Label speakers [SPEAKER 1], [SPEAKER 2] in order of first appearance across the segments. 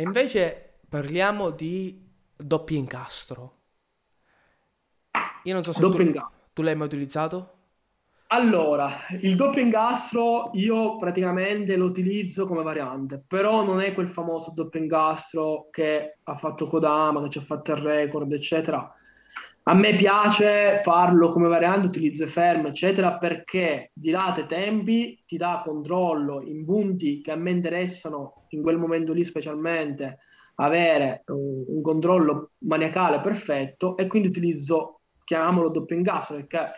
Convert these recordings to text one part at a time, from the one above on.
[SPEAKER 1] E invece parliamo di doppio incastro. Io non so se tu, tu l'hai mai utilizzato.
[SPEAKER 2] Allora, il doppio ingastro io praticamente lo utilizzo come variante, però non è quel famoso doppio ingastro che ha fatto Kodama, che ci ha fatto il record, eccetera. A me piace farlo come variante, utilizzo fermo, eccetera, perché dilata i tempi, ti dà controllo in punti che a me interessano in quel momento lì specialmente, avere un, un controllo maniacale perfetto e quindi utilizzo, chiamiamolo doppio ingastro, perché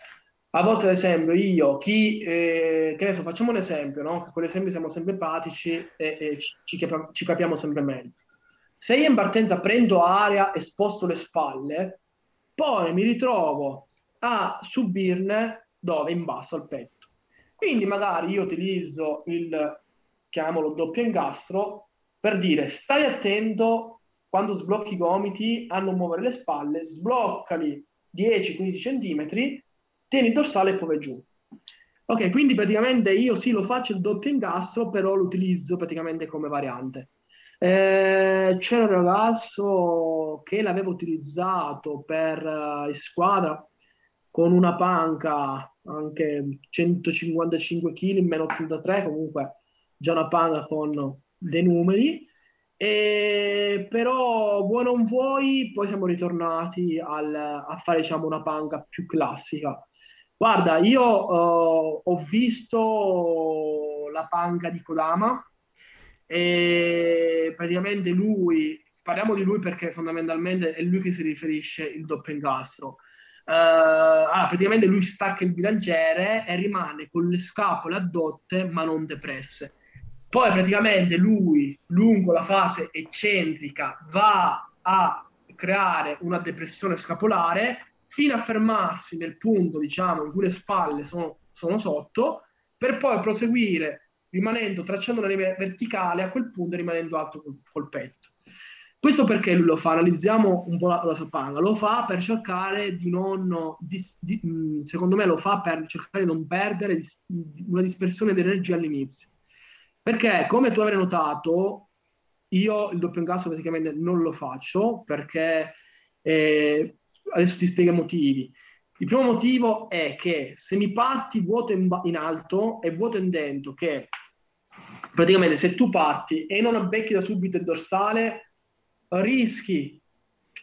[SPEAKER 2] a volte, ad esempio, io, chi, eh, che so, facciamo un esempio, no? Con l'esempio siamo sempre empatici e, e ci, capiamo, ci capiamo sempre meglio. Se io in partenza prendo aria e sposto le spalle, poi mi ritrovo a subirne dove? In basso al petto. Quindi magari io utilizzo il, chiamiamolo doppio ingastro, per dire stai attento quando sblocchi i gomiti a non muovere le spalle, sbloccali 10-15 centimetri tieni il dorsale e poi giù. Ok, quindi praticamente io sì lo faccio il doppio ingastro, però lo utilizzo praticamente come variante. Eh, c'era un ragazzo che l'aveva utilizzato per uh, squadra con una panca anche 155 kg, meno 83, comunque già una panca con dei numeri. E però vuoi non vuoi, poi siamo ritornati al, a fare diciamo una panca più classica Guarda, io uh, ho visto la panca di Kodama e praticamente lui, parliamo di lui perché fondamentalmente è lui che si riferisce il doppio ingastro. Uh, ah, praticamente lui stacca il bilanciere e rimane con le scapole addotte ma non depresse. Poi praticamente lui, lungo la fase eccentrica, va a creare una depressione scapolare fino a fermarsi nel punto, diciamo, in cui le spalle sono, sono sotto, per poi proseguire rimanendo, tracciando una linea verticale, a quel punto rimanendo alto col, col petto. Questo perché lui lo fa? Analizziamo un po' la, la sua panga. Lo fa per cercare di non, di, di, secondo me lo fa per cercare di non perdere una dispersione di energia all'inizio. Perché, come tu avrai notato, io il doppio ingasso praticamente non lo faccio perché eh, adesso ti spiego i motivi. Il primo motivo è che se mi parti vuoto in, in alto e vuoto in dentro, che praticamente se tu parti e non abbecchi da subito il dorsale, rischi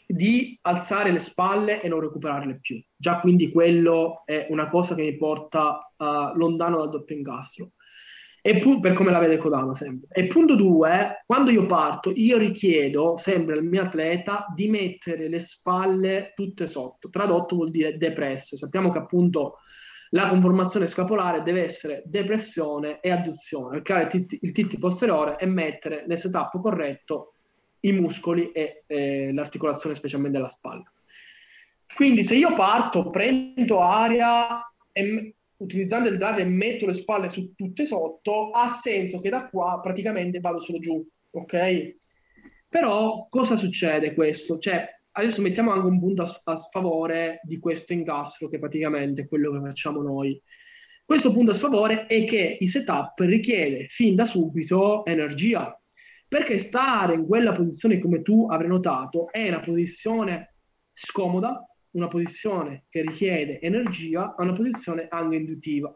[SPEAKER 2] di alzare le spalle e non recuperarle più. Già quindi quello è una cosa che mi porta uh, lontano dal doppio ingastro. E pu- per come la vede Kodama sempre. E punto due, quando io parto, io richiedo sempre al mio atleta di mettere le spalle tutte sotto. Tradotto vuol dire depresse. Sappiamo che appunto la conformazione scapolare deve essere depressione e adduzione, creare il titti posteriore e mettere nel setup corretto i muscoli e eh, l'articolazione specialmente della spalla. Quindi se io parto, prendo aria e utilizzando il drive e metto le spalle su tutte sotto, ha senso che da qua praticamente vado solo giù, ok? Però cosa succede questo? Cioè, adesso mettiamo anche un punto a, a sfavore di questo ingastro che praticamente è quello che facciamo noi. Questo punto a sfavore è che il setup richiede fin da subito energia, perché stare in quella posizione, come tu avrai notato, è una posizione scomoda, una posizione che richiede energia a una posizione anti-induttiva.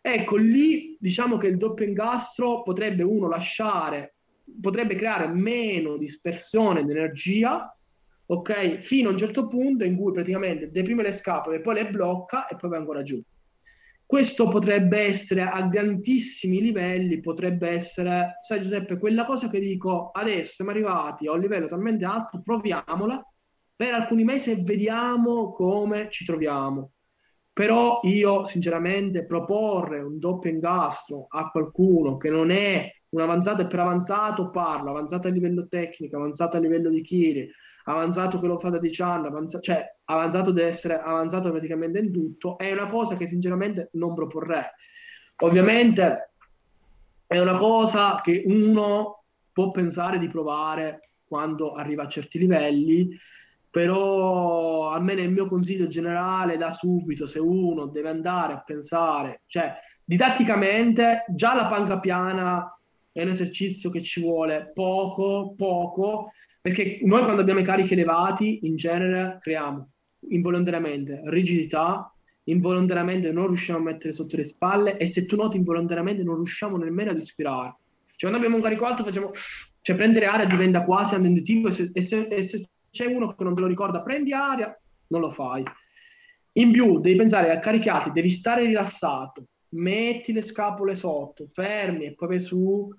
[SPEAKER 2] Ecco, lì diciamo che il doppio ingastro potrebbe uno lasciare, potrebbe creare meno dispersione di energia, ok? Fino a un certo punto in cui praticamente deprime le scapole, poi le blocca e poi va ancora giù. Questo potrebbe essere a grandissimi livelli, potrebbe essere, sai Giuseppe, quella cosa che dico adesso siamo arrivati a un livello talmente alto, proviamola, per alcuni mesi e vediamo come ci troviamo. Però io sinceramente proporre un doppio ingastro a qualcuno che non è un avanzato e per avanzato parlo, avanzato a livello tecnico, avanzato a livello di chili, avanzato che lo fa da 10 anni, avanzato, cioè avanzato deve essere avanzato praticamente in tutto, è una cosa che sinceramente non proporrei. Ovviamente è una cosa che uno può pensare di provare quando arriva a certi livelli, però almeno il mio consiglio generale da subito, se uno deve andare a pensare, cioè didatticamente già la panca piana è un esercizio che ci vuole poco, poco, perché noi quando abbiamo i carichi elevati in genere creiamo involontariamente rigidità, involontariamente non riusciamo a mettere sotto le spalle e se tu noti involontariamente non riusciamo nemmeno ad ispirare. Cioè quando abbiamo un carico alto facciamo, cioè prendere aria diventa quasi antintuitivo e se, e, se, e se c'è uno che non te lo ricorda, prendi aria, non lo fai. In più devi pensare a caricati, devi stare rilassato, metti le scapole sotto, fermi e poi su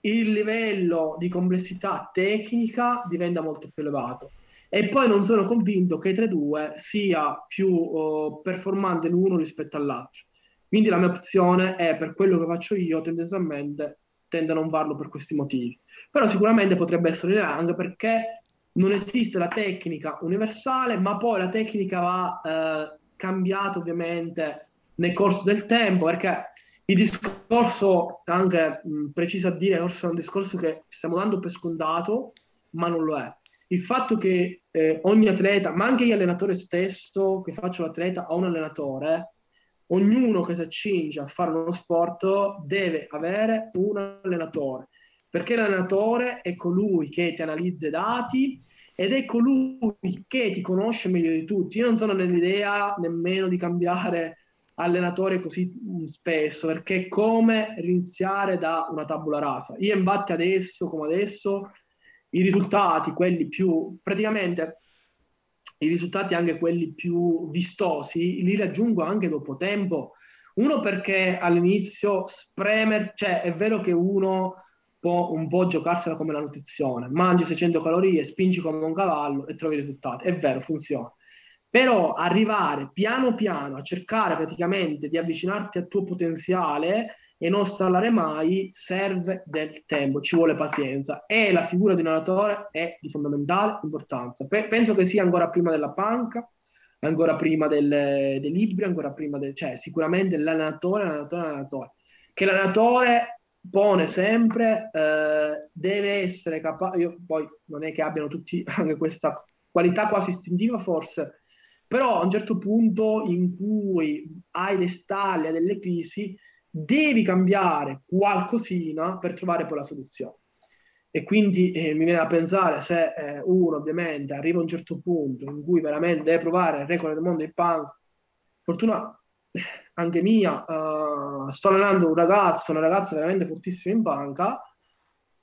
[SPEAKER 2] il livello di complessità tecnica diventa molto più elevato. E poi non sono convinto che tra i due sia più uh, performante l'uno rispetto all'altro. Quindi la mia opzione è per quello che faccio io, tendenzialmente tende a non farlo per questi motivi. Però sicuramente potrebbe essere anche perché non esiste la tecnica universale, ma poi la tecnica va eh, cambiata ovviamente nel corso del tempo, perché il discorso, anche mh, preciso a dire, forse è un discorso che stiamo dando per scontato, ma non lo è. Il fatto che eh, ogni atleta, ma anche io allenatore stesso, che faccio l'atleta, ho un allenatore, ognuno che si accinge a fare uno sport deve avere un allenatore, perché l'allenatore è colui che ti analizza i dati ed è colui che ti conosce meglio di tutti. Io non sono nell'idea nemmeno di cambiare allenatore così mm, spesso, perché è come iniziare da una tabula rasa. Io infatti adesso, come adesso, i risultati, quelli più, praticamente i risultati anche quelli più vistosi, li raggiungo anche dopo tempo. Uno perché all'inizio spremer, cioè è vero che uno può un po' giocarsela come la nutrizione, mangi 600 calorie, spingi come un cavallo e trovi risultati. È vero, funziona. Però arrivare piano piano a cercare praticamente di avvicinarti al tuo potenziale e non stallare mai serve del tempo, ci vuole pazienza e la figura di un allenatore è di fondamentale importanza. Pe- penso che sia ancora prima della panca, ancora prima del, dei libri, ancora prima del... cioè sicuramente l'allenatore, l'allenatore, l'allenatore. Che l'allenatore pone sempre, eh, deve essere capace, poi non è che abbiano tutti anche questa qualità quasi istintiva forse, però a un certo punto in cui hai le stalle, delle crisi, devi cambiare qualcosina per trovare poi la soluzione. E quindi eh, mi viene da pensare se eh, uno ovviamente arriva a un certo punto in cui veramente deve provare il record del mondo in punk, fortuna anche mia, uh, sto allenando un ragazzo, una ragazza veramente fortissima in banca,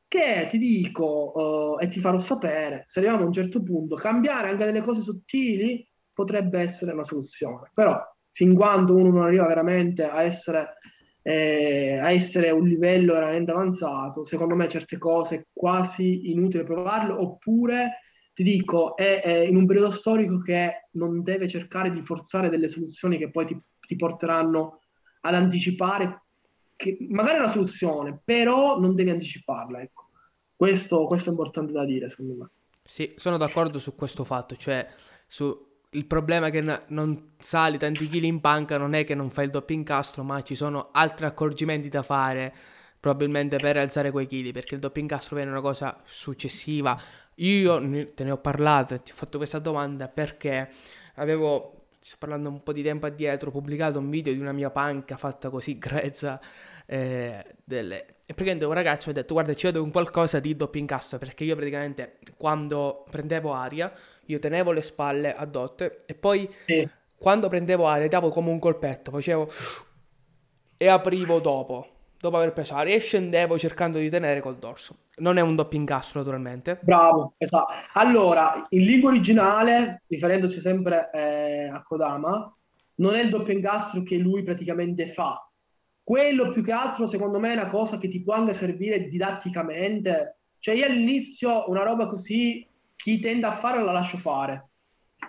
[SPEAKER 2] che ti dico uh, e ti farò sapere, se arriviamo a un certo punto, cambiare anche delle cose sottili potrebbe essere una soluzione. Però fin quando uno non arriva veramente a essere, eh, a essere un livello veramente avanzato, secondo me certe cose è quasi inutile provarlo, oppure ti dico, è, è, in un periodo storico che non deve cercare di forzare delle soluzioni che poi ti, ti porteranno ad anticipare, che magari è una soluzione, però non devi anticiparla. Ecco. Questo, questo è importante da dire, secondo me.
[SPEAKER 1] Sì, sono d'accordo su questo fatto, cioè su il problema è che non sali tanti chili in panca non è che non fai il doppio incastro, ma ci sono altri accorgimenti da fare probabilmente per alzare quei chili, perché il doppio incastro viene una cosa successiva. Io te ne ho parlato, ti ho fatto questa domanda perché avevo, sto parlando un po' di tempo addietro, pubblicato un video di una mia panca fatta così grezza eh, delle... E praticamente un ragazzo mi ha detto guarda ci vedo un qualcosa di doppio incastro perché io praticamente quando prendevo aria io tenevo le spalle addotte e poi sì. quando prendevo aria davo come un colpetto, facevo e aprivo dopo, dopo aver preso aria e scendevo cercando di tenere col dorso. Non è un doppio incastro naturalmente.
[SPEAKER 2] Bravo, esatto. Allora, in lingua originale, riferendoci sempre eh, a Kodama, non è il doppio incastro che lui praticamente fa. Quello più che altro, secondo me, è una cosa che ti può anche servire didatticamente. Cioè, io all'inizio una roba così chi tende a fare la lascio fare.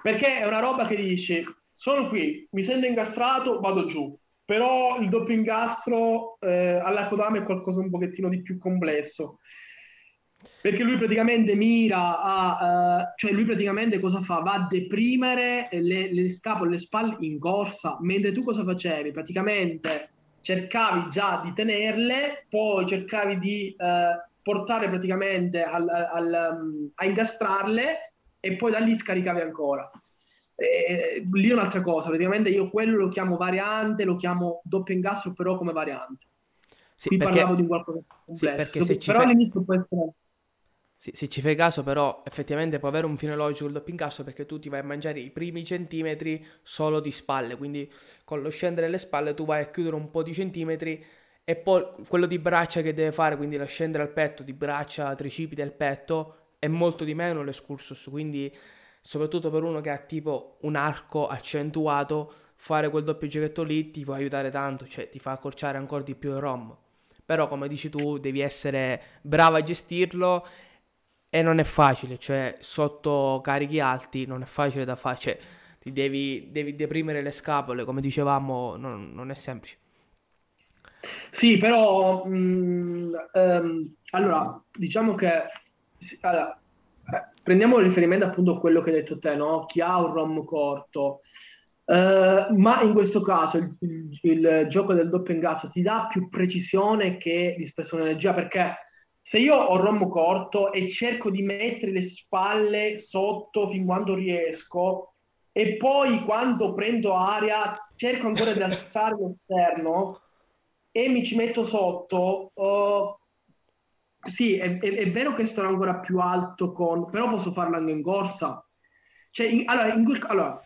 [SPEAKER 2] Perché è una roba che dici, sono qui, mi sento incastrato, vado giù. Però il doppio ingastro eh, alla Kodama è qualcosa un pochettino di più complesso. Perché lui praticamente mira a... Uh, cioè lui praticamente cosa fa? Va a deprimere le, le scapole, le spalle in corsa, mentre tu cosa facevi? Praticamente cercavi già di tenerle, poi cercavi di... Uh, portare praticamente al, al, um, a incastrarle e poi da lì scaricavi ancora. E, lì è un'altra cosa, praticamente io quello lo chiamo variante, lo chiamo doppio ingastro però come variante. Sì, Qui perché... parlavo di qualcosa di complesso. Sì, però fai... all'inizio può essere...
[SPEAKER 1] Sì, se ci fai caso, però, effettivamente può avere un fine logico il doppio incasso perché tu ti vai a mangiare i primi centimetri solo di spalle. Quindi con lo scendere le spalle tu vai a chiudere un po' di centimetri e poi quello di braccia che deve fare, quindi lo scendere al petto, di braccia, tricipiti al petto, è molto di meno l'escursus. Quindi, soprattutto per uno che ha tipo un arco accentuato, fare quel doppio giretto lì ti può aiutare tanto, cioè ti fa accorciare ancora di più il ROM. Però, come dici tu, devi essere bravo a gestirlo e non è facile, cioè sotto carichi alti non è facile da fare, cioè ti devi, devi deprimere le scapole, come dicevamo, non, non è semplice.
[SPEAKER 2] Sì, però mh, mm, ehm, allora diciamo che allora, prendiamo riferimento appunto a quello che hai detto te, no? Chi ha un ROM corto, eh, ma in questo caso il, il, il, gioco del doppio ingasso ti dà più precisione che dispersione energia perché se io ho rombo corto e cerco di mettere le spalle sotto fin quando riesco e poi quando prendo aria cerco ancora di alzare l'esterno e mi ci metto sotto uh, sì è, è, è, vero che sto ancora più alto con però posso farlo anche in corsa cioè in, allora, in, allora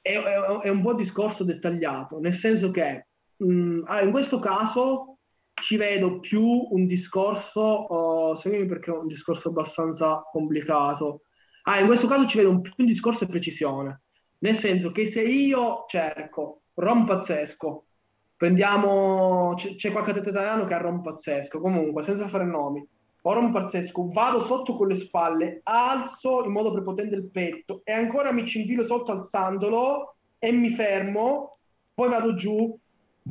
[SPEAKER 2] è, è, un po' discorso dettagliato nel senso che mh, mm, allora, in questo caso ci vedo più un discorso, uh, seguimi perché è un discorso abbastanza complicato. Ah, in questo caso ci vedo un, più un discorso di precisione, nel senso che se io cerco rom pazzesco, prendiamo, c- c'è qualche atleta italiano che ha rom pazzesco, comunque senza fare nomi, ho rom pazzesco, vado sotto con le spalle, alzo in modo prepotente il petto e ancora mi ci infilo sotto alzandolo e mi fermo, poi vado giù,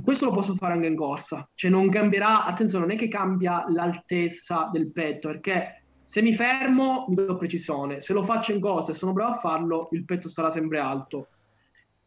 [SPEAKER 2] questo lo posso fare anche in corsa, cioè non cambierà, attenzione, non è che cambia l'altezza del petto, perché se mi fermo mi do precisione, se lo faccio in corsa e sono bravo a farlo, il petto sarà sempre alto.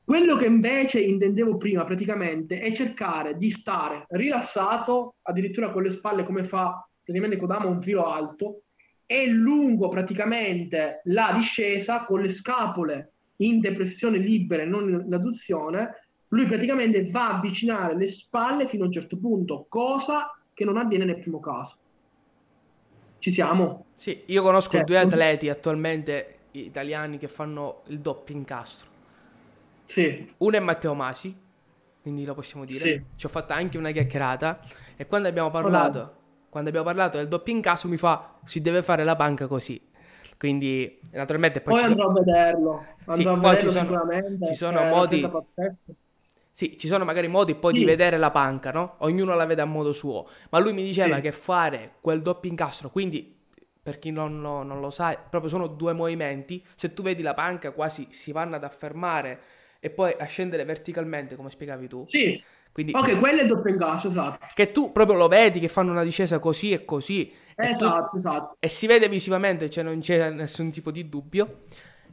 [SPEAKER 2] Quello che invece intendevo prima praticamente è cercare di stare rilassato, addirittura con le spalle come fa praticamente Kodama un filo alto, e lungo praticamente la discesa con le scapole in depressione libera e non in adduzione, lui praticamente va a avvicinare le spalle fino a un certo punto, cosa che non avviene nel primo caso. Ci siamo?
[SPEAKER 1] Sì, io conosco cioè, due atleti attualmente italiani che fanno il doppio incastro.
[SPEAKER 2] Sì.
[SPEAKER 1] Uno è Matteo Masi, quindi lo possiamo dire. Sì. Ci ho fatto anche una chiacchierata e quando abbiamo parlato, oh, quando abbiamo parlato del doppio incastro mi fa si deve fare la panca così. Quindi naturalmente
[SPEAKER 2] poi, poi andrò sono... a vederlo. Andrò sì, a vederlo ci sono, sicuramente.
[SPEAKER 1] Ci sono modi sì, ci sono magari modi poi sì. di vedere la panca, no? Ognuno la vede a modo suo. Ma lui mi diceva sì. che fare quel doppio incastro, quindi per chi non lo, non lo, sa, proprio sono due movimenti. Se tu vedi la panca quasi si vanno ad affermare e poi a scendere verticalmente, come spiegavi tu.
[SPEAKER 2] Sì. Quindi, ok, quello è il doppio incastro, esatto.
[SPEAKER 1] Che tu proprio lo vedi che fanno una discesa così e così.
[SPEAKER 2] Esatto,
[SPEAKER 1] e tu,
[SPEAKER 2] esatto.
[SPEAKER 1] E si vede visivamente, cioè non c'è nessun tipo di dubbio.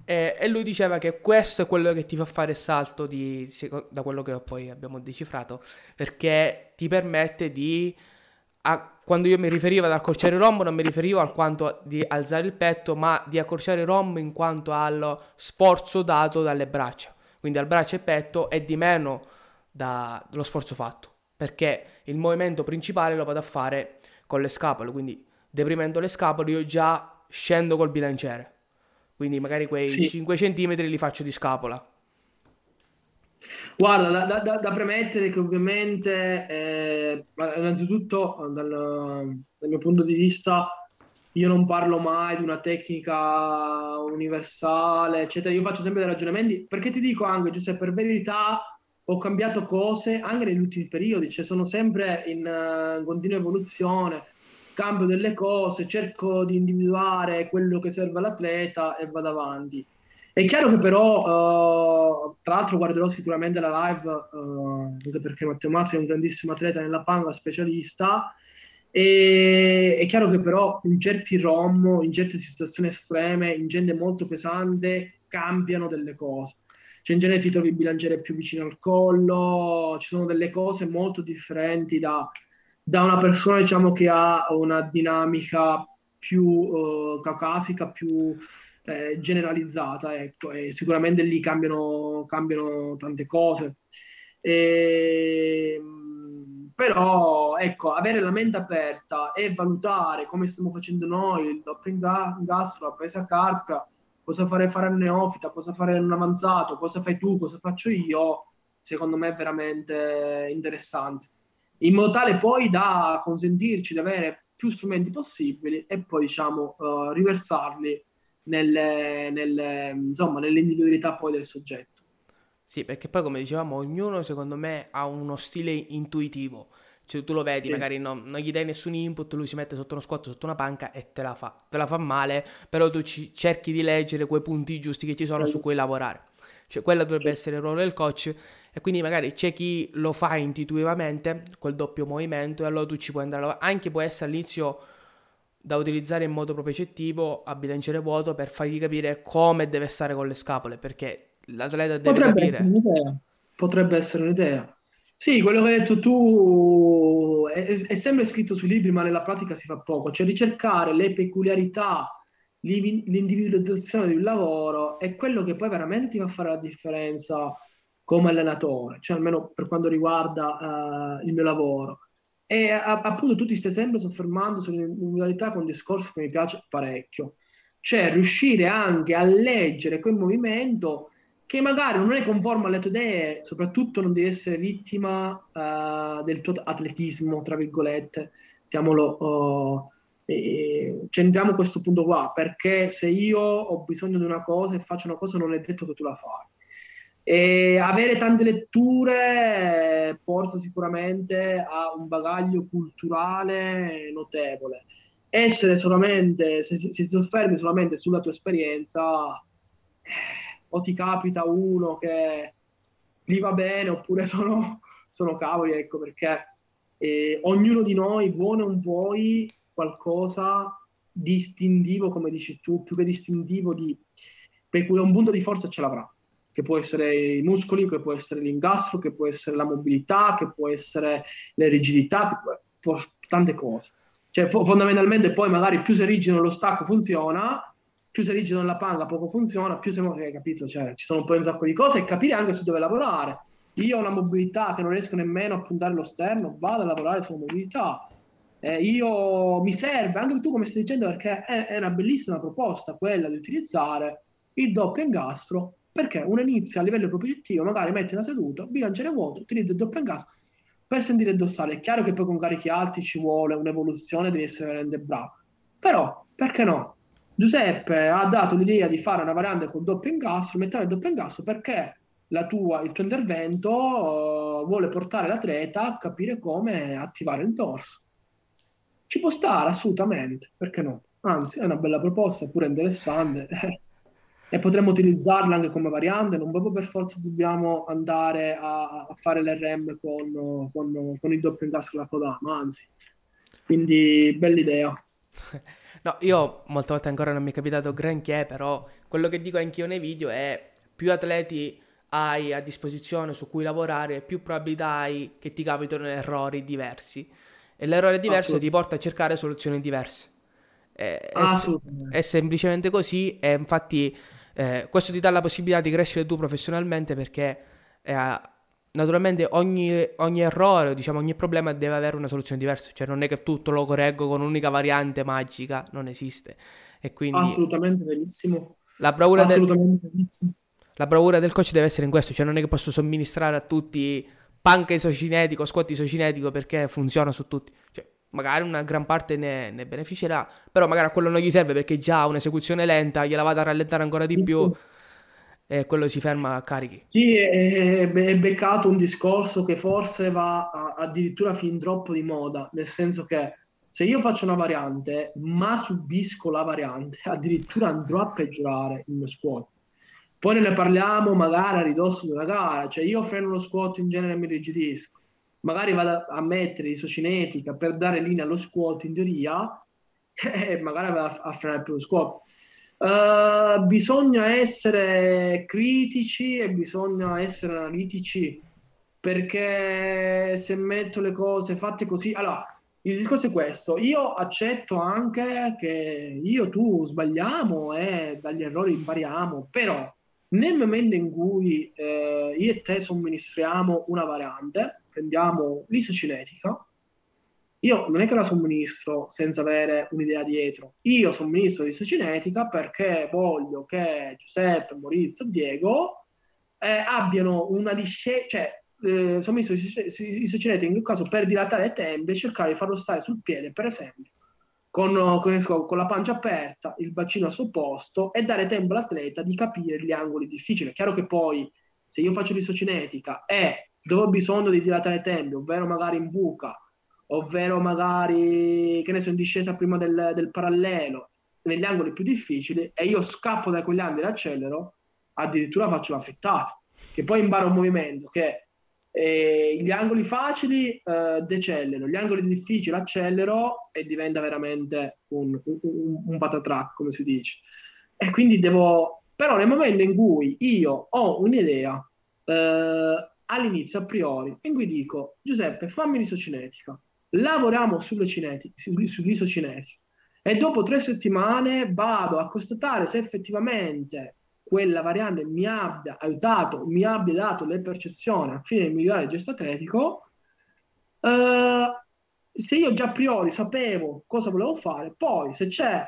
[SPEAKER 1] E, e, lui diceva che questo è quello che ti fa fare salto di, da quello che poi abbiamo decifrato, perché ti permette di... A, quando io mi riferivo ad accorciare il rombo non mi riferivo al quanto di alzare il petto, ma di accorciare il rombo in quanto allo sforzo dato dalle braccia. Quindi al braccio e petto è di meno dallo sforzo fatto, perché il movimento principale lo vado a fare con le scapole, quindi deprimendo le scapole io già scendo col bilanciere quindi magari quei sì. 5 cm li faccio di scapola.
[SPEAKER 2] Guarda, da, da, da premettere che ovviamente, eh, innanzitutto dal, dal, mio punto di vista, io non parlo mai di una tecnica universale, eccetera. Io faccio sempre dei ragionamenti, perché ti dico anche, Giuseppe, per verità ho cambiato cose anche negli ultimi periodi, cioè sono sempre in uh, continua evoluzione cambio delle cose, cerco di individuare quello che serve all'atleta e vado avanti. È chiaro che però, uh, tra l'altro guarderò sicuramente la live, uh, anche perché Matteo Massi è un grandissimo atleta nella panga, specialista, e è chiaro che però in certi ROM, in certe situazioni estreme, in gente molto pesante, cambiano delle cose. Cioè in genere ti trovi il bilanciere più vicino al collo, ci sono delle cose molto differenti da, da una persona diciamo che ha una dinamica più uh, caucasica, più eh, generalizzata, ecco, e sicuramente lì cambiano, cambiano tante cose. E, ehm, Però, ecco, avere la mente aperta e valutare come stiamo facendo noi, il doppio gas, la presa carca, cosa fare fare al neofita, cosa fare un avanzato, cosa fai tu, cosa faccio io, secondo me è veramente interessante. In modo tale poi da consentirci di avere più strumenti possibili e poi, diciamo, uh, riversarli nelle, nelle, insomma, nell'individualità poi del soggetto.
[SPEAKER 1] Sì, perché poi come dicevamo, ognuno secondo me ha uno stile intuitivo. Cioè tu lo vedi, sì. magari no, non gli dai nessun input, lui si mette sotto uno squat, sotto una panca e te la fa. Te la fa male, però tu ci, cerchi di leggere quei punti giusti che ci sono su cui lavorare. Cioè quello dovrebbe sì. essere il ruolo del coach e quindi magari c'è chi lo fa intuitivamente, quel doppio movimento, e allora tu ci puoi andare, anche può essere all'inizio da utilizzare in modo proprio a bilanciere vuoto per fargli capire come deve stare con le scapole, perché l'atleta deve
[SPEAKER 2] Potrebbe
[SPEAKER 1] capire...
[SPEAKER 2] essere un'idea. Potrebbe essere un'idea. Sì, quello che hai detto tu è, è, sempre scritto sui libri, ma nella pratica si fa poco. Cioè ricercare le peculiarità, l'individualizzazione di un lavoro è quello che poi veramente ti fa fare la differenza come allenatore, cioè almeno per quanto riguarda uh, il mio lavoro. E appunto tu ti stai sempre soffermando sull'individualità con un discorso che mi piace parecchio, cioè riuscire anche a leggere quel movimento che magari non è conforme alle tue idee, soprattutto non devi essere vittima uh, del tuo atletismo, tra virgolette, diciamolo, uh, e centriamo questo punto qua, perché se io ho bisogno di una cosa e faccio una cosa non è detto che tu la fai. E avere tante letture porta sicuramente a un bagaglio culturale notevole. Essere solamente, se si soffermi solamente sulla tua esperienza, o ti capita uno che gli va bene oppure sono, sono cavoli, ecco perché eh, ognuno di noi vuole o non vuoi qualcosa distintivo, come dici tu, più che distintivo, di, per cui un punto di forza ce l'avrà, che può essere i muscoli, che può essere l'ingastro, che può essere la mobilità, che può essere le rigidità, può, può, tante cose. Cioè, fo- fondamentalmente poi magari più sei rigido stacco funziona, più sei rigido nella panga poco funziona, più sei hai capito, cioè, ci sono poi un sacco di cose e capire anche su dove lavorare. Io ho una mobilità che non riesco nemmeno a puntare lo sterno, vado a lavorare sulla mobilità. Eh, io mi serve, anche tu come stai dicendo, perché è, è una bellissima proposta quella di utilizzare il doppio ingastro perché uno inizia a livello propriettivo, magari mette una seduta, bilanciere vuoto, utilizza il doppio ingastro per sentire il dorsale. È chiaro che poi con carichi alti ci vuole un'evoluzione, devi essere veramente bravo. Però, perché no? Giuseppe ha dato l'idea di fare una variante con doppio ingasso, mettere il doppio ingasso perché tua, il tuo intervento uh, vuole portare l'atleta a capire come attivare il dorso. Ci può stare assolutamente, perché no? Anzi, è una bella proposta, pure interessante. e potremmo utilizzarla anche come variante, non proprio per forza dobbiamo andare a, a fare l'RM con, con, con il doppio ingasso la Kodama, anzi. Quindi, bella idea.
[SPEAKER 1] No, io molte volte ancora non mi è capitato granché, però quello che dico anch'io nei video è più atleti hai a disposizione su cui lavorare, più probabilità hai che ti capitano errori diversi. E l'errore diverso ti porta a cercare soluzioni diverse. È, è, è semplicemente così e infatti eh, questo ti dà la possibilità di crescere tu professionalmente perché eh, naturalmente ogni, ogni, errore, diciamo ogni problema deve avere una soluzione diversa, cioè non è che tutto lo correggo con un'unica variante magica, non esiste. E quindi
[SPEAKER 2] Assolutamente verissimo.
[SPEAKER 1] La bravura, del, la bravura del coach deve essere in questo, cioè non è che posso somministrare a tutti panca isocinetico, squat isocinetico perché funziona su tutti. Cioè, magari una gran parte ne, ne, beneficerà, però magari a quello non gli serve perché già un'esecuzione lenta gliela vado a rallentare ancora di sì, più. Sì e quello si ferma a carichi.
[SPEAKER 2] Sì, è, è beccato un discorso che forse va a, addirittura fin troppo di moda, nel senso che se io faccio una variante, ma subisco la variante, addirittura andrò a peggiorare il mio squat. Poi ne parliamo magari a ridosso di una gara, cioè io freno lo squat in genere mi rigidisco, magari vado a mettere isocinetica per dare linea allo squat in teoria e magari vado a frenare più lo squat Uh, bisogna essere critici e bisogna essere analitici perché se metto le cose fatte così, allora il discorso è questo, io accetto anche che io tu sbagliamo e dagli errori impariamo, però nel momento in cui eh, io e te somministriamo una variante, prendiamo l'isocinetica, io non è che la somministro senza avere un'idea dietro, io somministro l'isocinetica perché voglio che Giuseppe, Maurizio, Diego eh, abbiano una discesa, cioè eh, somministro l'isocinetica in quel caso per dilatare le tempe e cercare di farlo stare sul piede, per esempio, con, con, con, la pancia aperta, il bacino a suo posto e dare tempo all'atleta di capire gli angoli difficili. È chiaro che poi se io faccio l'isocinetica e dove ho bisogno di dilatare tempi, ovvero magari in buca, ovvero magari, che ne so, in discesa prima del, del parallelo, negli angoli più difficili, e io scappo da quegli angoli e accelero, addirittura faccio la frittata, che poi imparo un movimento che eh, gli angoli facili eh, decelero, gli angoli difficili accelero e diventa veramente un, un, un patatrack, come si dice. E quindi devo... Però nel momento in cui io ho un'idea eh, all'inizio, a priori, in cui dico Giuseppe, fammi l'isocinetica, lavoriamo sulle cinetiche, sull'isocinetica e dopo tre settimane vado a constatare se effettivamente quella variante mi abbia aiutato, mi abbia dato le percezioni a fine di migliorare il gesto atletico, eh, se io già a priori sapevo cosa volevo fare, poi se c'è,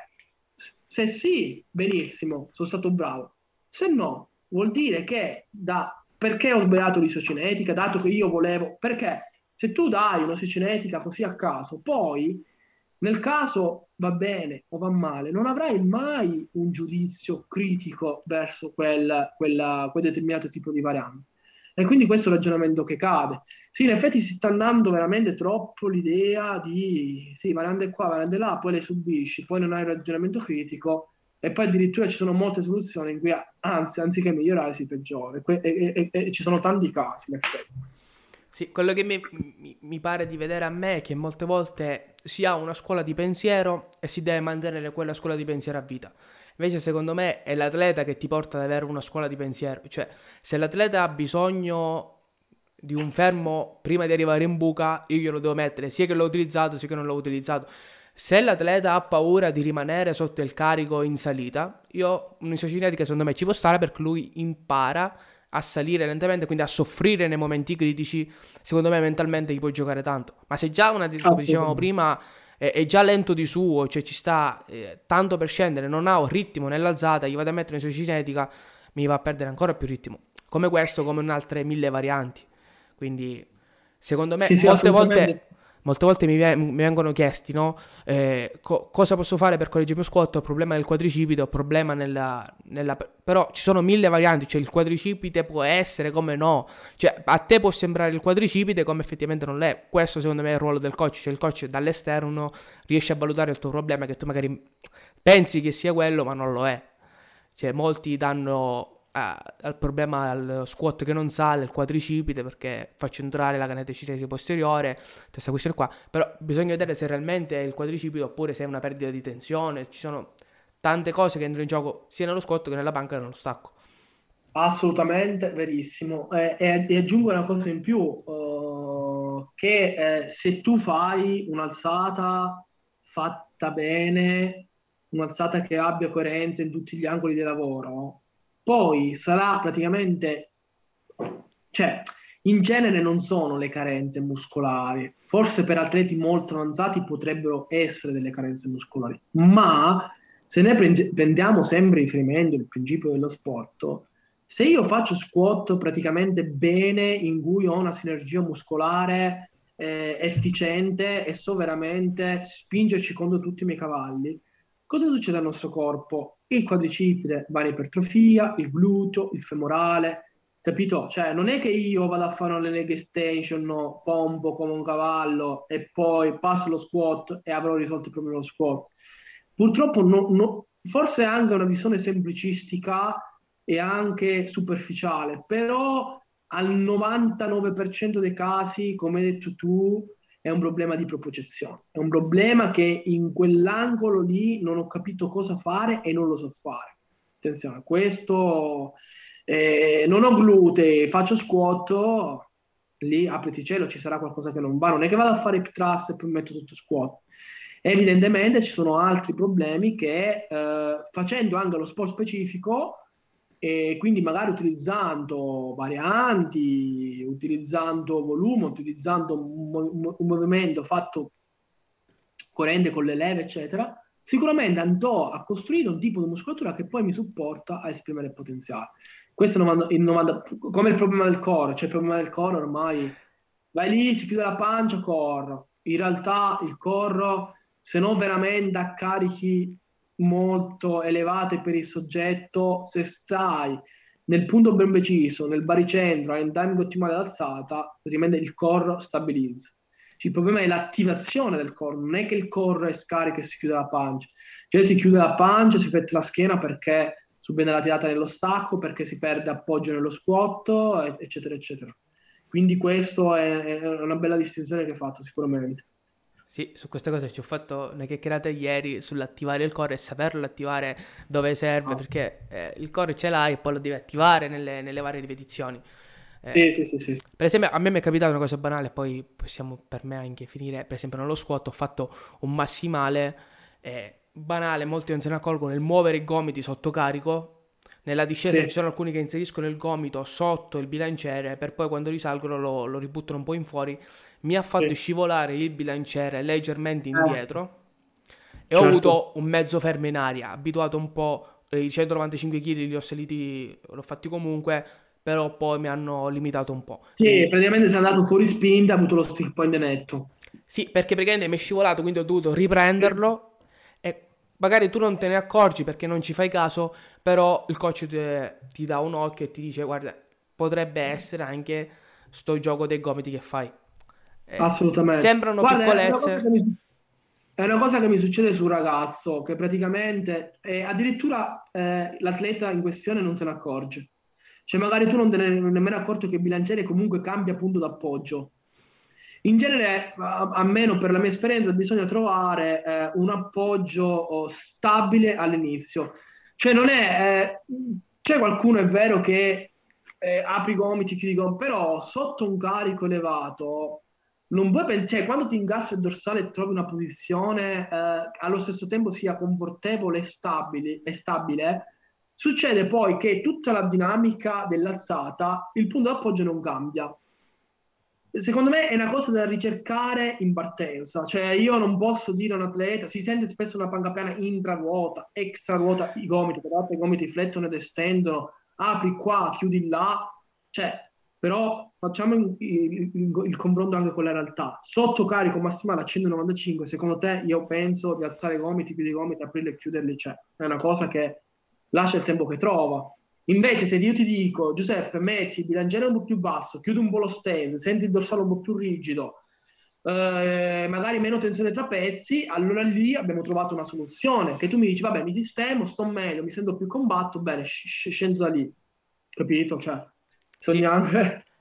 [SPEAKER 2] se sì, benissimo, sono stato bravo, se no, vuol dire che da perché ho sbagliato l'isocinetica, dato che io volevo, perché se tu dai un'isocinetica così a caso, poi nel caso va bene o va male, non avrai mai un giudizio critico verso quel, quella, quel determinato tipo di variante. E quindi questo è il ragionamento che cade. Sì, in effetti si sta andando veramente troppo l'idea di sì, variante qua, variante là, poi le subisci, poi non hai il ragionamento critico e poi addirittura ci sono molte soluzioni in cui anzi, anziché migliorare si peggiora e, e, e, e ci sono tanti casi in effetti.
[SPEAKER 1] Sì, quello che mi, mi, mi, pare di vedere a me è che molte volte si ha una scuola di pensiero e si deve mantenere quella scuola di pensiero a vita. Invece secondo me è l'atleta che ti porta ad avere una scuola di pensiero. Cioè, se l'atleta ha bisogno di un fermo prima di arrivare in buca, io glielo devo mettere sia che l'ho utilizzato sia che non l'ho utilizzato. Se l'atleta ha paura di rimanere sotto il carico in salita, io un'isocinetica secondo me ci può stare perché lui impara a salire lentamente, quindi a soffrire nei momenti critici, secondo me mentalmente gli puoi giocare tanto. Ma se già una, come dicevamo prima, è, è, già lento di suo, cioè ci sta eh, tanto per scendere, non ha un ritmo nell'alzata, gli vado a mettere in sua cinetica, mi va a perdere ancora più ritmo. Come questo, come in altre mille varianti. Quindi, secondo me, sì, molte volte molte volte mi, mi vengono chiesti, no? Eh, co- cosa posso fare per correggere il mio squat? Ho problema del quadricipite, ho problema nella, nella... Però ci sono mille varianti, cioè il quadricipite può essere come no. Cioè a te può sembrare il quadricipite come effettivamente non è. Questo secondo me è il ruolo del coach, cioè il coach dall'esterno riesce a valutare il tuo problema che tu magari pensi che sia quello ma non lo è. Cioè molti danno al problema al squat che non sale, il quadricipite perché faccio entrare la canetta cinese posteriore, questa questione qua, però bisogna vedere se realmente è il quadricipite oppure se è una perdita di tensione, ci sono tante cose che entrano in gioco sia nello squat che nella panca che nello stacco.
[SPEAKER 2] Assolutamente verissimo. Eh, e, e, aggiungo una cosa in più, uh, che eh, se tu fai un'alzata fatta bene, un'alzata che abbia coerenza in tutti gli angoli di lavoro, poi sarà praticamente, cioè, in genere non sono le carenze muscolari, forse per atleti molto avanzati potrebbero essere delle carenze muscolari, ma se ne prendiamo sempre riferimento al principio dello sport, se io faccio squat praticamente bene, in cui ho una sinergia muscolare eh, efficiente e so veramente spingerci contro tutti i miei cavalli, cosa succede al nostro corpo? Il quadricipite va in ipertrofia, il gluteo, il femorale, capito? Cioè, non è che io vado a fare una leg extension, pompo come un cavallo e poi passo lo squat e avrò risolto il problema dello squat. Purtroppo, no, no, forse è anche una visione semplicistica e anche superficiale, però al 99% dei casi, come hai detto tu, è un problema di proporzione, è un problema che in quell'angolo lì non ho capito cosa fare e non lo so fare. Attenzione, questo eh, non ho glutei, faccio squat, lì apriti cielo ci sarà qualcosa che non va, non è che vado a fare hip thrust e poi metto tutto squat. Evidentemente ci sono altri problemi che eh, facendo anche lo sport specifico e quindi magari utilizzando varianti, utilizzando volume, utilizzando un, movimento fatto coerente con le leve, eccetera, sicuramente andrò a costruire un tipo di muscolatura che poi mi supporta a esprimere il potenziale. Questo è il 90, come il problema del core, cioè il problema del core ormai vai lì, si chiude la pancia, corro. In realtà il corro, se non veramente carichi molto elevate per il soggetto, se stai nel punto ben preciso, nel baricentro, timing ottimale d'alzata, praticamente il core stabilizza. Il problema è l'attivazione del core, non è che il core è scarico e si chiude la pancia. Cioè si chiude la pancia, si fette la schiena perché subiene la tirata nello stacco, perché si perde appoggio nello squat, eccetera, eccetera. Quindi questo è, è una bella distinzione che hai fatto sicuramente.
[SPEAKER 1] Sì, su queste cose ci ho fatto una chiacchierata ieri sull'attivare il core e saperlo attivare dove serve, oh. perché eh, il core ce l'hai e poi lo devi attivare nelle, nelle varie ripetizioni.
[SPEAKER 2] Eh, sì, sì, sì, sì,
[SPEAKER 1] Per esempio, a me mi è capitata una cosa banale, poi possiamo per me anche finire. Per esempio, nello squat ho fatto un massimale eh, banale, molti non se ne accorgono, nel muovere i gomiti sotto carico. Nella discesa sì. ci sono alcuni che inseriscono il gomito sotto il bilanciere per poi quando risalgono lo, lo ributtano un po' in fuori mi ha fatto sì. scivolare il bilanciere leggermente indietro e certo. ho avuto un mezzo fermo in aria, abituato un po', i 195 kg li ho saliti, l'ho fatti comunque, però poi mi hanno limitato un po'.
[SPEAKER 2] Sì, quindi... praticamente sei andato fuori spinta, ha avuto lo stick point netto.
[SPEAKER 1] Sì, perché praticamente mi è scivolato, quindi ho dovuto riprenderlo e magari tu non te ne accorgi perché non ci fai caso, però il coach ti, ti dà un occhio e ti dice guarda, potrebbe essere anche sto gioco dei gomiti che fai.
[SPEAKER 2] Eh, Assolutamente.
[SPEAKER 1] Sembrano Guarda, piccolezze.
[SPEAKER 2] È una, mi, è una, cosa che mi succede su un ragazzo che praticamente eh, addirittura eh, l'atleta in questione non se ne accorge. Cioè, magari tu non te ne hai nemmeno accorto che il bilanciere comunque cambia punto d'appoggio. In genere, almeno per la mia esperienza, bisogna trovare eh, un appoggio oh, stabile all'inizio. Cioè, non è. Eh, c'è qualcuno, è vero, che eh, apri i gomiti, chiudi i gomiti, però sotto un carico elevato non puoi pensare, cioè, quando ti ingassa il dorsale e trovi una posizione eh, allo stesso tempo sia confortevole e stabile, e stabile, succede poi che tutta la dinamica dell'alzata, il punto d'appoggio non cambia. Secondo me è una cosa da ricercare in partenza, cioè io non posso dire a un atleta, si sente spesso una panca piana intraruota, extraruota, i gomiti, peraltro i gomiti flettono ed estendono, apri qua, chiudi là, cioè però facciamo il, il, il, il, confronto anche con la realtà. Sotto carico massimale a 195, secondo te io penso di alzare i gomiti, più i gomiti, aprirli e chiuderli, cioè è una cosa che lascia il tempo che trova. Invece se io ti dico, Giuseppe, metti il bilanciere un po' più basso, chiudi un po' lo stand, senti il dorsale un po' più rigido, eh, magari meno tensione tra pezzi, allora lì abbiamo trovato una soluzione, che tu mi dici, vabbè, mi sistemo, sto meglio, mi sento più combatto, bene, scendo da lì. Capito? Cioè, sognando sì.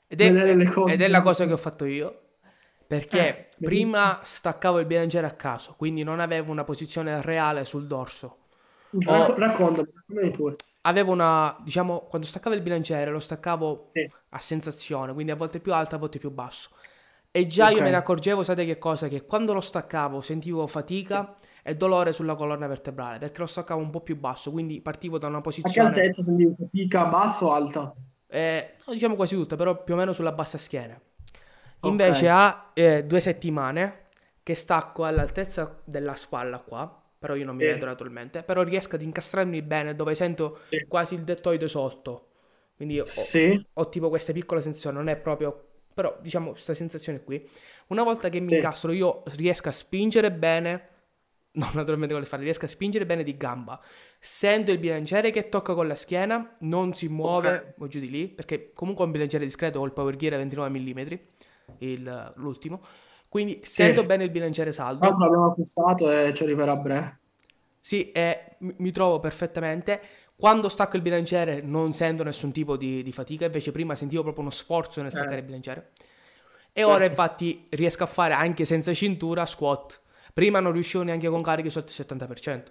[SPEAKER 1] ed, è, ed è la cosa che ho fatto io perché eh, prima staccavo il bilanciere a caso quindi non avevo una posizione reale sul dorso
[SPEAKER 2] Racc- raccontami
[SPEAKER 1] avevo una diciamo quando staccavo il bilanciere lo staccavo sì. a sensazione quindi a volte più alto a volte più basso e già okay. io me ne accorgevo sapete che cosa che quando lo staccavo sentivo fatica sì. e dolore sulla colonna vertebrale perché lo staccavo un po' più basso quindi partivo da una posizione
[SPEAKER 2] a che altezza sentivo fatica basso o alta
[SPEAKER 1] eh, diciamo quasi tutta, però più o meno sulla bassa schiena. Invece okay. ha eh, due settimane che stacco all'altezza della spalla qua, però io non mi sì. vedo naturalmente, però riesco ad incastrarmi bene dove sento sì. quasi il dettoide sotto. Quindi ho, sì. ho, tipo questa piccola sensazione, non è proprio, però diciamo questa sensazione qui. Una volta che mi incastro io riesco a spingere bene non naturalmente con le spalle, riesco a spingere bene di gamba. Sento il bilanciere che tocca con la schiena, non si muove okay. giù di lì, perché comunque ho un bilanciere discreto, ho il Power Gear a 29 mm, il, l'ultimo. Quindi sento sì. bene il bilanciere saldo.
[SPEAKER 2] Tra l'abbiamo acquistato e ci arriverà a breve.
[SPEAKER 1] Sì, e mi trovo perfettamente. Quando stacco il bilanciere non sento nessun tipo di, di fatica, invece prima sentivo proprio uno sforzo nel staccare eh. il bilanciere. E ora certo. infatti riesco a fare anche senza cintura squat Prima non riuscivo neanche con cariche sotto il 70%.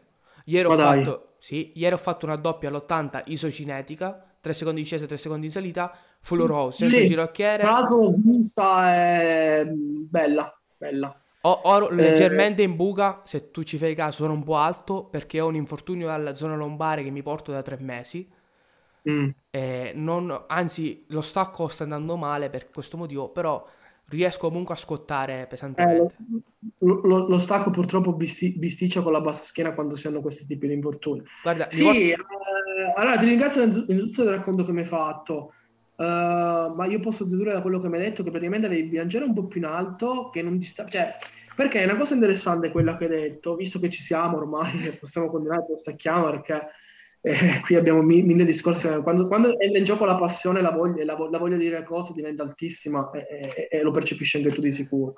[SPEAKER 1] Ieri ho, fatto, sì, ieri ho fatto una doppia all'80 isocinetica, 3 secondi di discesa, 3 secondi di salita, full row, senza sì, ginocchiere.
[SPEAKER 2] Tra l'altro vista è bella, bella.
[SPEAKER 1] Ho, ho eh, leggermente in buca, se tu ci fai caso sono un po' alto perché ho un infortunio alla zona lombare che mi porto da tre mesi. Mm. Eh, non, anzi, lo stacco sta andando male per questo motivo, però riesco comunque a scottare pesantemente.
[SPEAKER 2] Eh, lo, lo, lo, stacco purtroppo bisti, bisticcia con la bassa schiena quando si hanno questi tipi di infortuni. Guarda, sì, porto... eh, allora ti ringrazio innanzitutto del racconto che mi hai fatto. Uh, ma io posso dedurre da quello che mi hai detto che praticamente devi bilanciare un po' più in alto che non ti sta... cioè perché è una cosa interessante quella che hai detto visto che ci siamo ormai possiamo continuare lo stacchiamo perché eh, qui abbiamo mille discorsi. Quando, quando, è in gioco la passione, la voglia, la, la voglia di dire cose diventa altissima e, e, e, lo percepisci anche tu di sicuro.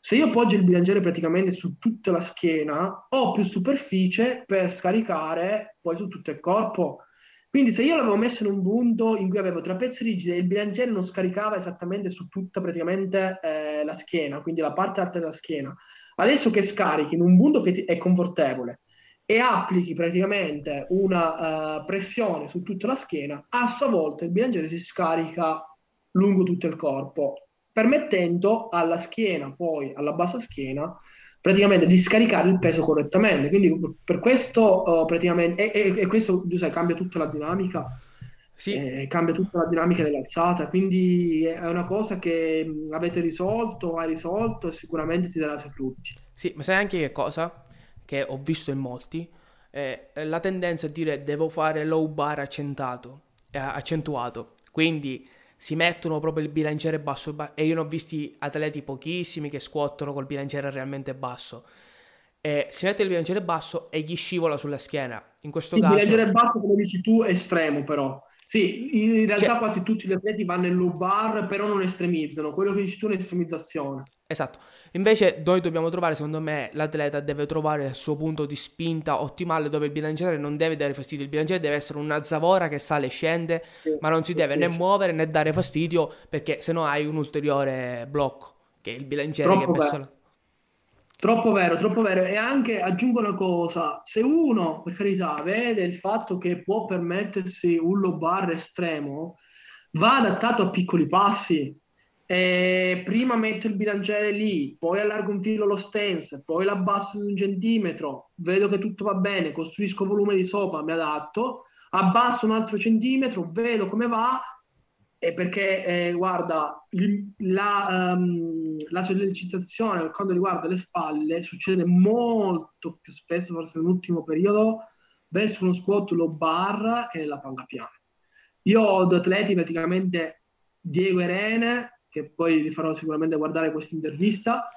[SPEAKER 2] Se io appoggio il bilanciere praticamente su tutta la schiena, ho più superficie per scaricare poi su tutto il corpo. Quindi se io l'avevo messo in un punto in cui avevo trapezi rigidi e il bilanciere non scaricava esattamente su tutta praticamente eh, la schiena, quindi la parte alta della schiena, adesso che scarichi in un punto che ti, è confortevole, e applichi praticamente una uh, pressione su tutta la schiena, a sua volta il bilanciere si scarica lungo tutto il corpo, permettendo alla schiena, poi alla bassa schiena, praticamente di scaricare il peso correttamente. Quindi per questo uh, praticamente, e, e, e questo Giuseppe, cambia tutta la dinamica. Sì. Eh, cambia tutta la dinamica dell'alzata, quindi è una cosa che avete risolto, hai risolto e sicuramente ti darà i suoi frutti.
[SPEAKER 1] Sì, ma sai anche che cosa? Che ho visto in molti, eh, la tendenza è dire devo fare low bar accentato, eh, accentuato. Quindi si mettono proprio il bilanciere basso e io ne ho visti atleti pochissimi che scuotono col bilanciere realmente basso. Eh, si mette il bilanciere basso e gli scivola sulla schiena. In questo
[SPEAKER 2] il
[SPEAKER 1] caso...
[SPEAKER 2] Il bilanciere basso, come dici tu, è estremo però. Sì, in realtà cioè... quasi tutti gli atleti vanno in low bar, però non estremizzano. Quello che dici tu è un'estremizzazione.
[SPEAKER 1] Esatto. Invece noi dobbiamo trovare, secondo me, l'atleta deve trovare il suo punto di spinta ottimale dove il bilanciere non deve dare fastidio. Il bilanciere deve essere una zavora che sale e scende, sì, ma non si sì, deve sì, né muovere né dare fastidio perché sennò hai un ulteriore blocco, che il bilanciere Troppo che è messo là.
[SPEAKER 2] Troppo vero, troppo vero. E anche aggiungo una cosa: se uno, per carità, vede il fatto che può permettersi un low bar estremo, va adattato a piccoli passi. E prima metto il bilanciere lì, poi allargo un filo lo stance, poi l'abbasso di un centimetro, vedo che tutto va bene, costruisco volume di sopra, mi adatto, abbasso un altro centimetro, vedo come va è perché, eh, guarda, la, um, la sollecitazione per quanto riguarda le spalle succede molto più spesso, forse nell'ultimo periodo, verso uno squat low bar che nella palla piana. Io ho due atleti praticamente Diego e Rene, che poi vi farò sicuramente guardare questa intervista,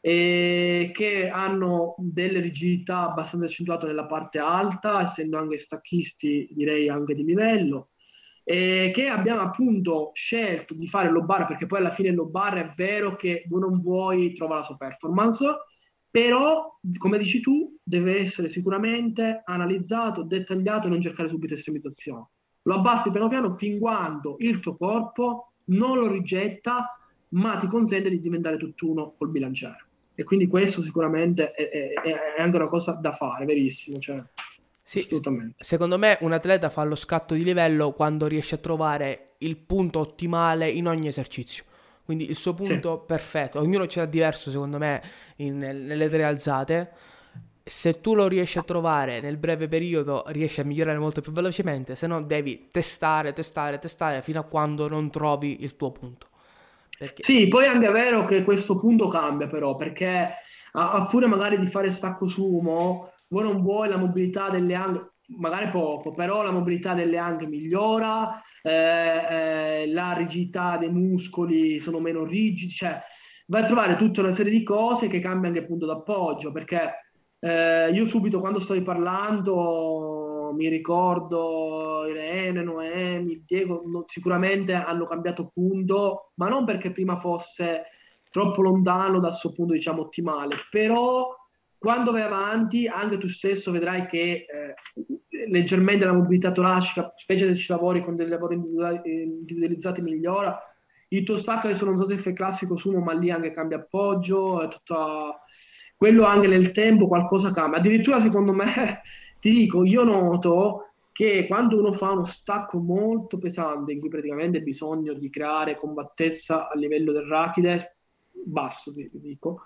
[SPEAKER 2] e che hanno delle rigidità abbastanza accentuate nella parte alta, essendo anche stacchisti, direi anche di livello eh, che abbiamo appunto scelto di fare low bar perché poi alla fine low bar è vero che vuoi non vuoi trova la sua performance però come dici tu deve essere sicuramente analizzato, dettagliato e non cercare subito estremizzazione lo abbassi piano piano fin quando il tuo corpo non lo rigetta ma ti consente di diventare tutt'uno col bilanciere e quindi questo sicuramente è, è, è anche una cosa da fare, verissimo cioè.
[SPEAKER 1] Sì, assolutamente. Secondo me un atleta fa lo scatto di livello quando riesce a trovare il punto ottimale in ogni esercizio. Quindi il suo punto sì. perfetto. Ognuno ce l'ha diverso, secondo me, in, nelle tre alzate. Se tu lo riesci a trovare nel breve periodo, riesci a migliorare molto più velocemente. Se no, devi testare, testare, testare fino a quando non trovi il tuo punto.
[SPEAKER 2] Perché... Sì, poi è anche vero che questo punto cambia, però, perché a, a furia magari di fare stacco sumo vuoi non vuoi la mobilità delle anche magari poco, però la mobilità delle anche migliora, eh, eh, la rigidità dei muscoli sono meno rigidi, cioè vai a trovare tutta una serie di cose che cambiano anche il punto d'appoggio, perché eh, io subito quando stavi parlando mi ricordo Irene, Noemi, Diego, no, sicuramente hanno cambiato punto, ma non perché prima fosse troppo lontano dal suo punto diciamo ottimale, però quando vai avanti, anche tu stesso vedrai che eh, leggermente la mobilità toracica, specie se ci lavori con dei lavori individualizzati, migliora. Il tuo stacco adesso non so se fai classico sumo, ma lì anche cambia appoggio, è tutta... quello anche nel tempo qualcosa cambia. Addirittura secondo me, ti dico, io noto che quando uno fa uno stacco molto pesante, in cui praticamente hai bisogno di creare combattezza a livello del rachide, basso ti dico,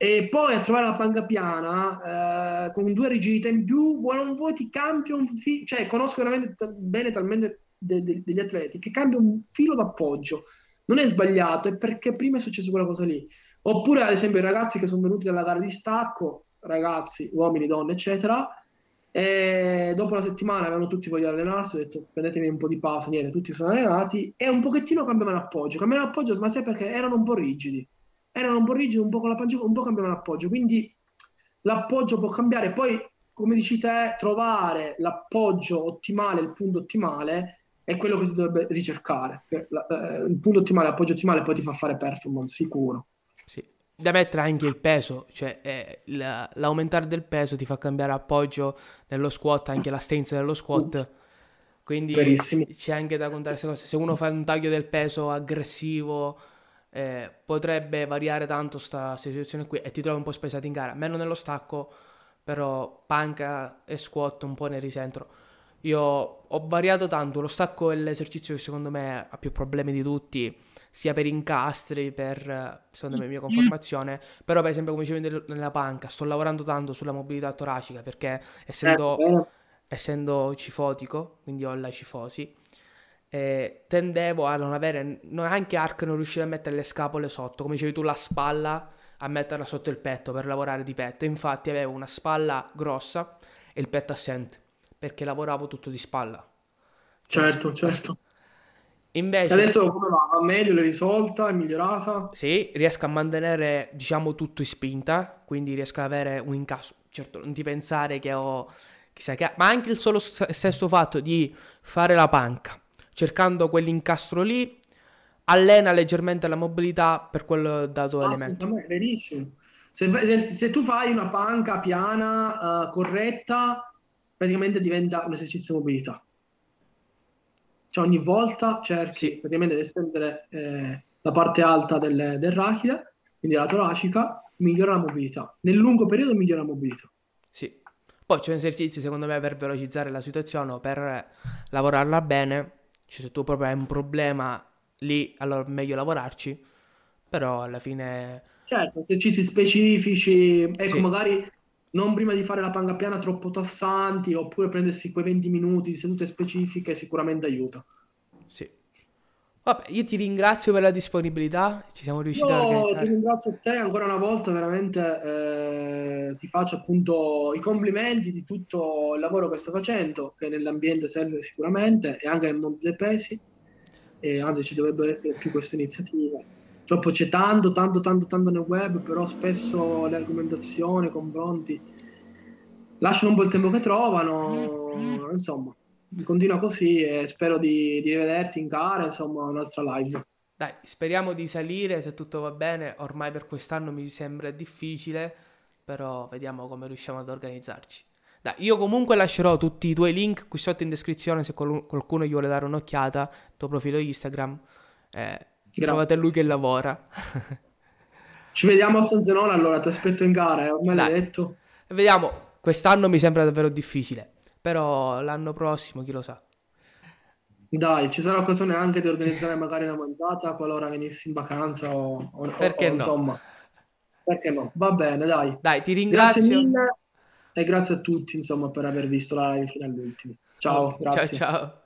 [SPEAKER 2] e poi a trovare la panca piana eh, con due rigidità in più, vuoi non vuoi ti cambia un fi- cioè conosco veramente t- bene talmente de, de, degli atleti che cambia un filo d'appoggio. Non è sbagliato, è perché prima è successo quella cosa lì. Oppure, ad esempio, i ragazzi che sono venuti dalla gara di stacco, ragazzi, uomini, donne, eccetera, e dopo la settimana avevano tutti voglia di allenarsi, ho detto prendetemi un po' di pausa, niente, tutti sono allenati e un pochettino cambiavano appoggio. Cambiavano appoggio, ma sai perché erano un po' rigidi. Erano un po' rigidi, un po' con la pancia, un po' cambiavano appoggio. Quindi l'appoggio può cambiare. Poi, come dici te, trovare l'appoggio ottimale, il punto ottimale è quello che si dovrebbe ricercare. Eh, il punto ottimale, l'appoggio ottimale poi ti fa fare performance, sicuro.
[SPEAKER 1] Sì da mettere anche il peso, cioè eh, l'aumentare del peso ti fa cambiare appoggio nello squat, anche la stanza dello squat. Quindi Verissimo. c'è anche da contare queste cose. Se uno fa un taglio del peso aggressivo, eh, potrebbe variare tanto questa situazione qui e ti trovi un po' spesato in gara. Meno nello stacco, però panca e squat un po' ne risentro. Io ho variato tanto, lo stacco è l'esercizio che secondo me ha più problemi di tutti, sia per incastri, per secondo me mia conformazione, però per esempio come dicevi nella panca sto lavorando tanto sulla mobilità toracica perché essendo, eh, essendo cifotico, quindi ho la cifosi, eh, tendevo a non avere, neanche arc non riuscire a mettere le scapole sotto, come dicevi tu la spalla a metterla sotto il petto per lavorare di petto, infatti avevo una spalla grossa e il petto assente perché lavoravo tutto di spalla.
[SPEAKER 2] Certo, certo. Invece, adesso come va? Va meglio, l'hai risolta, è migliorata?
[SPEAKER 1] Sì, riesco a mantenere, diciamo, tutto in spinta, quindi riesco ad avere un incasso. Certo, non ti pensare che ho chissà che... Ma anche il solo stesso fatto di fare la panca, cercando quell'incastro lì, allena leggermente la mobilità per quel dato ah, elemento.
[SPEAKER 2] È verissimo. Se, se, tu fai una panca piana, uh, corretta, praticamente diventa un esercizio di mobilità. Cioè ogni volta cerchi sì. praticamente di estendere eh, la parte alta del, del rachide, quindi la toracica, migliora la mobilità. Nel lungo periodo migliora la mobilità.
[SPEAKER 1] Sì. Poi c'è un esercizio secondo me per velocizzare la situazione o per lavorarla bene. Cioè se tu proprio hai un problema lì, allora è meglio lavorarci. Però alla fine...
[SPEAKER 2] Certo, esercizi specifici, ecco sì. magari non prima di fare la panga piana troppo tassanti, oppure prendersi quei 20 minuti di sedute specifiche sicuramente aiuta.
[SPEAKER 1] Sì. Vabbè, io ti ringrazio per la disponibilità, ci siamo riusciti
[SPEAKER 2] io
[SPEAKER 1] a organizzare.
[SPEAKER 2] ti ringrazio a te ancora una volta, veramente eh, ti faccio appunto i complimenti di tutto il lavoro che stai facendo, che nell'ambiente serve sicuramente, e anche nel mondo dei pesi, e anzi ci dovrebbero essere più queste iniziative Purtroppo c'è tanto, tanto, tanto, tanto nel web, però spesso le argomentazioni, i confronti lasciano un po' il tempo che trovano. Insomma, continua così e spero di, di rivederti in gara, insomma, un'altra live.
[SPEAKER 1] Dai, speriamo di salire se tutto va bene. Ormai per quest'anno mi sembra difficile, però vediamo come riusciamo ad organizzarci. Dai, io comunque lascerò tutti i tuoi link qui sotto in descrizione se qualcuno gli vuole dare un'occhiata, il tuo profilo Instagram. Eh, Trovate lui che lavora.
[SPEAKER 2] Ci vediamo a San Zenone allora, ti aspetto in gara, eh, ormai l'hai detto.
[SPEAKER 1] Vediamo, quest'anno mi sembra davvero difficile, però l'anno prossimo chi lo sa.
[SPEAKER 2] Dai, ci sarà occasione anche di organizzare magari una mandata qualora venissi in vacanza o, o,
[SPEAKER 1] Perché o,
[SPEAKER 2] no? insomma. Perché no? Va bene, dai.
[SPEAKER 1] Dai, ti ringrazio.
[SPEAKER 2] Grazie mille e grazie a tutti, insomma, per aver visto la live fino all'ultimo. Ciao, grazie.
[SPEAKER 1] Ciao, ciao.